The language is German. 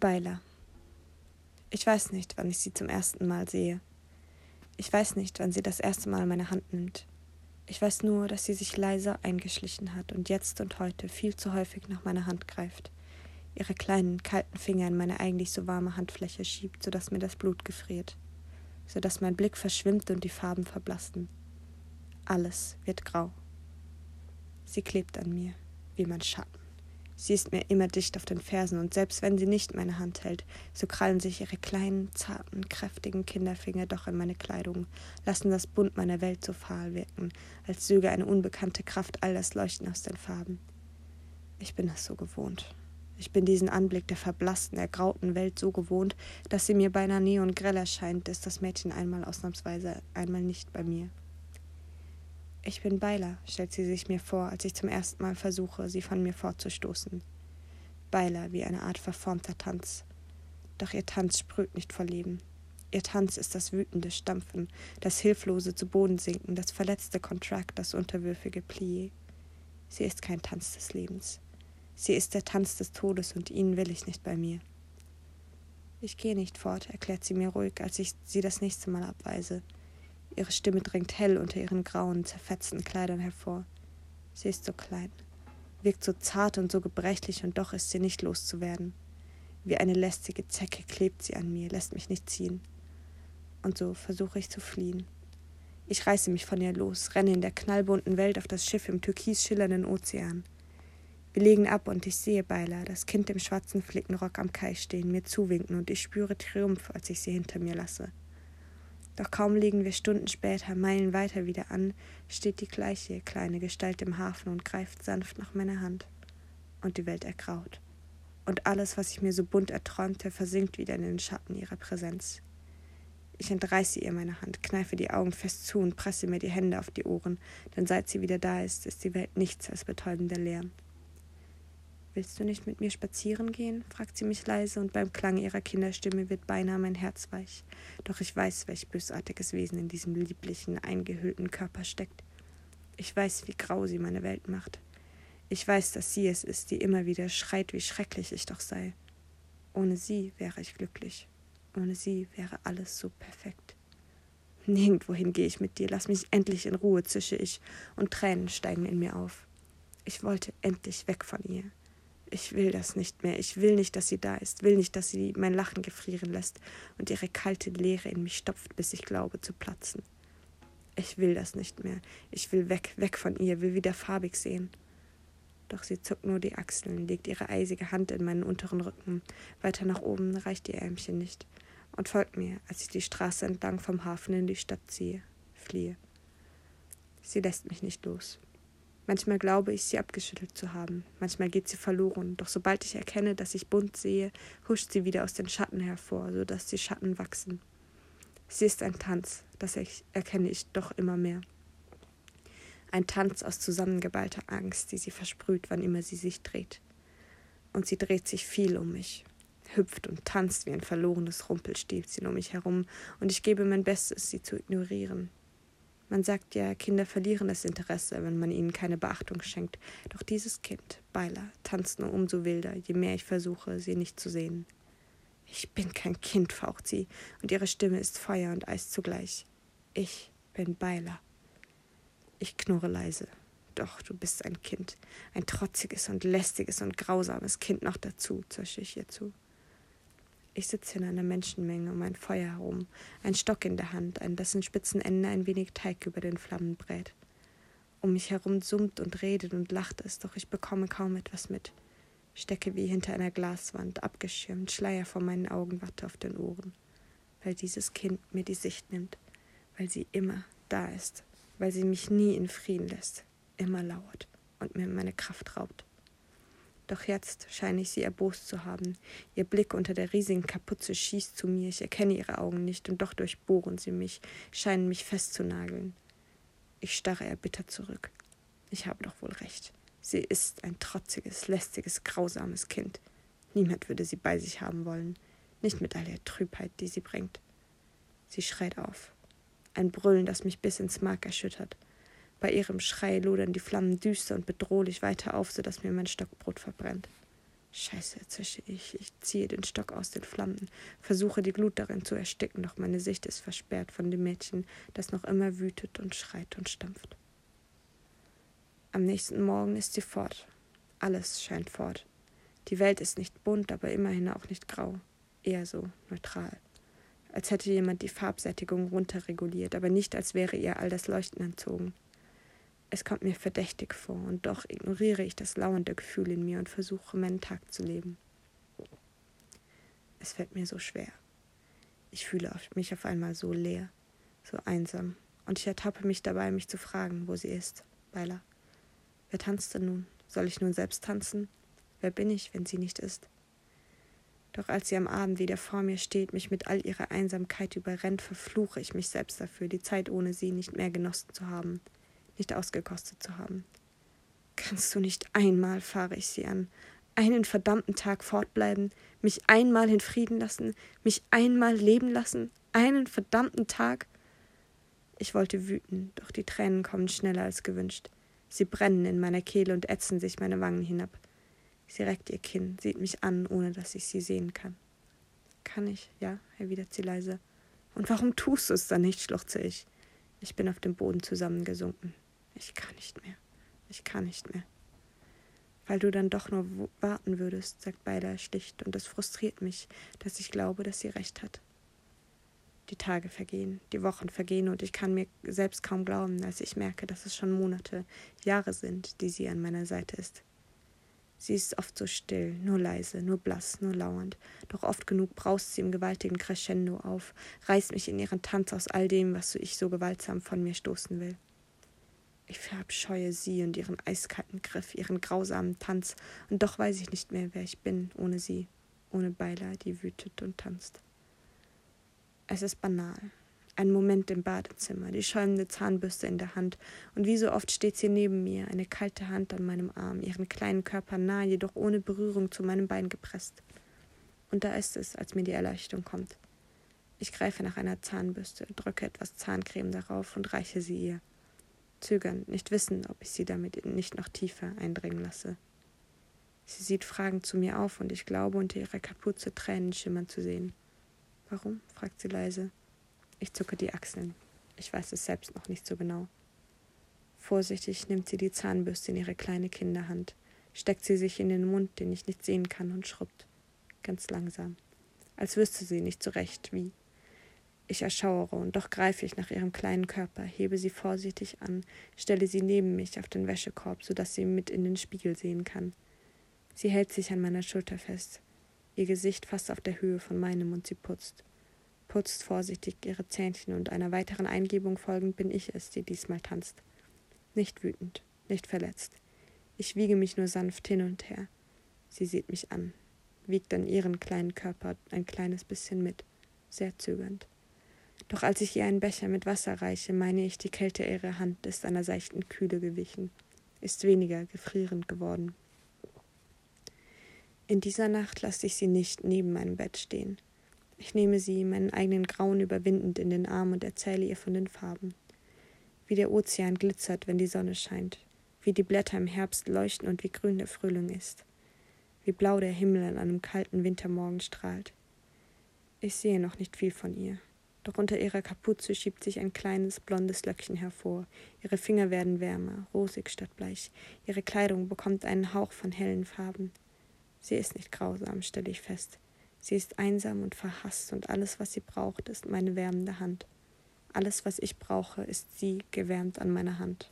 Beiler. Ich weiß nicht, wann ich sie zum ersten Mal sehe. Ich weiß nicht, wann sie das erste Mal meine Hand nimmt. Ich weiß nur, dass sie sich leise eingeschlichen hat und jetzt und heute viel zu häufig nach meiner Hand greift, ihre kleinen, kalten Finger in meine eigentlich so warme Handfläche schiebt, sodass mir das Blut gefriert, sodass mein Blick verschwimmt und die Farben verblassen. Alles wird grau. Sie klebt an mir, wie mein Schatten. Sie ist mir immer dicht auf den Fersen, und selbst wenn sie nicht meine Hand hält, so krallen sich ihre kleinen, zarten, kräftigen Kinderfinger doch in meine Kleidung, lassen das Bunt meiner Welt so fahl wirken, als söge eine unbekannte Kraft all das Leuchten aus den Farben. Ich bin es so gewohnt. Ich bin diesen Anblick der verblassten, ergrauten Welt so gewohnt, dass sie mir beinahe neongrell erscheint, ist das Mädchen einmal ausnahmsweise einmal nicht bei mir. Ich bin Beiler, stellt sie sich mir vor, als ich zum ersten Mal versuche, sie von mir fortzustoßen. Beiler wie eine Art verformter Tanz. Doch ihr Tanz sprüht nicht vor Leben. Ihr Tanz ist das wütende Stampfen, das hilflose zu Boden sinken, das verletzte Kontrakt, das unterwürfige Plié. Sie ist kein Tanz des Lebens. Sie ist der Tanz des Todes und ihn will ich nicht bei mir. Ich gehe nicht fort, erklärt sie mir ruhig, als ich sie das nächste Mal abweise. Ihre Stimme dringt hell unter ihren grauen, zerfetzten Kleidern hervor. Sie ist so klein, wirkt so zart und so gebrechlich, und doch ist sie nicht loszuwerden. Wie eine lästige Zecke klebt sie an mir, lässt mich nicht ziehen. Und so versuche ich zu fliehen. Ich reiße mich von ihr los, renne in der knallbunten Welt auf das Schiff im türkis schillernden Ozean. Wir legen ab und ich sehe Beiler, das Kind im schwarzen Flickenrock am Kai stehen, mir zuwinken und ich spüre Triumph, als ich sie hinter mir lasse. Doch kaum legen wir Stunden später, Meilen weiter wieder an, steht die gleiche kleine Gestalt im Hafen und greift sanft nach meiner Hand. Und die Welt ergraut. Und alles, was ich mir so bunt erträumte, versinkt wieder in den Schatten ihrer Präsenz. Ich entreiße ihr meine Hand, kneife die Augen fest zu und presse mir die Hände auf die Ohren, denn seit sie wieder da ist, ist die Welt nichts als betäubender Lärm. Willst du nicht mit mir spazieren gehen? fragt sie mich leise, und beim Klang ihrer Kinderstimme wird beinahe mein Herz weich. Doch ich weiß, welch bösartiges Wesen in diesem lieblichen, eingehüllten Körper steckt. Ich weiß, wie grau sie meine Welt macht. Ich weiß, dass sie es ist, die immer wieder schreit, wie schrecklich ich doch sei. Ohne sie wäre ich glücklich. Ohne sie wäre alles so perfekt. Nirgendwohin gehe ich mit dir, lass mich endlich in Ruhe, zische ich, und Tränen steigen in mir auf. Ich wollte endlich weg von ihr ich will das nicht mehr. Ich will nicht, dass sie da ist. Will nicht, dass sie mein Lachen gefrieren lässt und ihre kalte Leere in mich stopft, bis ich glaube zu platzen. Ich will das nicht mehr. Ich will weg, weg von ihr, will wieder farbig sehen. Doch sie zuckt nur die Achseln, legt ihre eisige Hand in meinen unteren Rücken. Weiter nach oben reicht ihr Ärmchen nicht und folgt mir, als ich die Straße entlang vom Hafen in die Stadt ziehe, fliehe. Sie lässt mich nicht los. Manchmal glaube ich, sie abgeschüttelt zu haben, manchmal geht sie verloren, doch sobald ich erkenne, dass ich bunt sehe, huscht sie wieder aus den Schatten hervor, so dass die Schatten wachsen. Sie ist ein Tanz, das erkenne ich doch immer mehr. Ein Tanz aus zusammengeballter Angst, die sie versprüht, wann immer sie sich dreht. Und sie dreht sich viel um mich, hüpft und tanzt wie ein verlorenes Rumpelstilzchen um mich herum, und ich gebe mein Bestes, sie zu ignorieren, man sagt ja, Kinder verlieren das Interesse, wenn man ihnen keine Beachtung schenkt. Doch dieses Kind, Beiler, tanzt nur umso wilder, je mehr ich versuche, sie nicht zu sehen. Ich bin kein Kind, faucht sie, und ihre Stimme ist Feuer und Eis zugleich. Ich bin Beiler. Ich knurre leise. Doch, du bist ein Kind. Ein trotziges und lästiges und grausames Kind noch dazu, zische ich ihr zu. Ich sitze in einer Menschenmenge um ein Feuer herum, ein Stock in der Hand, an dessen spitzen Ende ein wenig Teig über den Flammen brät. Um mich herum summt und redet und lacht es, doch ich bekomme kaum etwas mit. Stecke wie hinter einer Glaswand, abgeschirmt, Schleier vor meinen Augen, Watte auf den Ohren. Weil dieses Kind mir die Sicht nimmt, weil sie immer da ist, weil sie mich nie in Frieden lässt, immer lauert und mir meine Kraft raubt. Doch jetzt scheine ich sie erbost zu haben. Ihr Blick unter der riesigen Kapuze schießt zu mir. Ich erkenne ihre Augen nicht, und doch durchbohren sie mich, scheinen mich festzunageln. Ich starre erbittert zurück. Ich habe doch wohl recht. Sie ist ein trotziges, lästiges, grausames Kind. Niemand würde sie bei sich haben wollen, nicht mit all der Trübheit, die sie bringt. Sie schreit auf. Ein Brüllen, das mich bis ins Mark erschüttert. Bei ihrem Schrei lodern die Flammen düster und bedrohlich weiter auf, so dass mir mein Stockbrot verbrennt. Scheiße, zische ich. Ich ziehe den Stock aus den Flammen, versuche die Glut darin zu ersticken, doch meine Sicht ist versperrt von dem Mädchen, das noch immer wütet und schreit und stampft. Am nächsten Morgen ist sie fort. Alles scheint fort. Die Welt ist nicht bunt, aber immerhin auch nicht grau. Eher so neutral. Als hätte jemand die Farbsättigung runterreguliert, aber nicht als wäre ihr all das Leuchten entzogen. Es kommt mir verdächtig vor, und doch ignoriere ich das lauernde Gefühl in mir und versuche, meinen Tag zu leben. Es fällt mir so schwer. Ich fühle mich auf einmal so leer, so einsam, und ich ertappe mich dabei, mich zu fragen, wo sie ist, Beila. Wer tanzt denn nun? Soll ich nun selbst tanzen? Wer bin ich, wenn sie nicht ist? Doch als sie am Abend wieder vor mir steht, mich mit all ihrer Einsamkeit überrennt, verfluche ich mich selbst dafür, die Zeit ohne sie nicht mehr genossen zu haben, nicht ausgekostet zu haben. Kannst du nicht einmal, fahre ich sie an, einen verdammten Tag fortbleiben, mich einmal in Frieden lassen, mich einmal leben lassen, einen verdammten Tag? Ich wollte wüten, doch die Tränen kommen schneller als gewünscht. Sie brennen in meiner Kehle und ätzen sich meine Wangen hinab. Sie reckt ihr Kinn, sieht mich an, ohne dass ich sie sehen kann. Kann ich, ja, erwidert sie leise. Und warum tust du es dann nicht, schluchze ich. Ich bin auf dem Boden zusammengesunken. Ich kann nicht mehr. Ich kann nicht mehr. Weil du dann doch nur warten würdest, sagt Beider schlicht, und es frustriert mich, dass ich glaube, dass sie recht hat. Die Tage vergehen, die Wochen vergehen und ich kann mir selbst kaum glauben, als ich merke, dass es schon Monate, Jahre sind, die sie an meiner Seite ist. Sie ist oft so still, nur leise, nur blass, nur lauernd, doch oft genug braust sie im gewaltigen Crescendo auf, reißt mich in ihren Tanz aus all dem, was ich so gewaltsam von mir stoßen will. Ich verabscheue sie und ihren eiskalten Griff, ihren grausamen Tanz, und doch weiß ich nicht mehr, wer ich bin ohne sie, ohne Beiler, die wütet und tanzt. Es ist banal. Ein Moment im Badezimmer, die schäumende Zahnbürste in der Hand, und wie so oft steht sie neben mir, eine kalte Hand an meinem Arm, ihren kleinen Körper nah, jedoch ohne Berührung zu meinem Bein gepresst. Und da ist es, als mir die Erleuchtung kommt. Ich greife nach einer Zahnbürste, drücke etwas Zahncreme darauf und reiche sie ihr. Zögernd, nicht wissend, ob ich sie damit nicht noch tiefer eindringen lasse. Sie sieht fragend zu mir auf, und ich glaube, unter ihrer Kapuze Tränen schimmern zu sehen. Warum? fragt sie leise. Ich zucke die Achseln. Ich weiß es selbst noch nicht so genau. Vorsichtig nimmt sie die Zahnbürste in ihre kleine Kinderhand, steckt sie sich in den Mund, den ich nicht sehen kann, und schrubbt. Ganz langsam. Als wüsste sie nicht so recht, wie. Ich erschauere, und doch greife ich nach ihrem kleinen Körper, hebe sie vorsichtig an, stelle sie neben mich auf den Wäschekorb, so dass sie mit in den Spiegel sehen kann. Sie hält sich an meiner Schulter fest ihr Gesicht fast auf der Höhe von meinem und sie putzt. Putzt vorsichtig ihre Zähnchen und einer weiteren Eingebung folgend bin ich es, die diesmal tanzt. Nicht wütend, nicht verletzt. Ich wiege mich nur sanft hin und her. Sie sieht mich an, wiegt dann ihren kleinen Körper ein kleines bisschen mit, sehr zögernd. Doch als ich ihr einen Becher mit Wasser reiche, meine ich, die Kälte ihrer Hand ist einer seichten Kühle gewichen, ist weniger gefrierend geworden. In dieser Nacht lasse ich sie nicht neben meinem Bett stehen. Ich nehme sie, meinen eigenen Grauen überwindend, in den Arm und erzähle ihr von den Farben. Wie der Ozean glitzert, wenn die Sonne scheint, wie die Blätter im Herbst leuchten und wie grün der Frühling ist, wie blau der Himmel an einem kalten Wintermorgen strahlt. Ich sehe noch nicht viel von ihr, doch unter ihrer Kapuze schiebt sich ein kleines blondes Löckchen hervor, ihre Finger werden wärmer, rosig statt bleich, ihre Kleidung bekommt einen Hauch von hellen Farben. Sie ist nicht grausam, stelle ich fest. Sie ist einsam und verhasst, und alles, was sie braucht, ist meine wärmende Hand. Alles, was ich brauche, ist sie gewärmt an meiner Hand.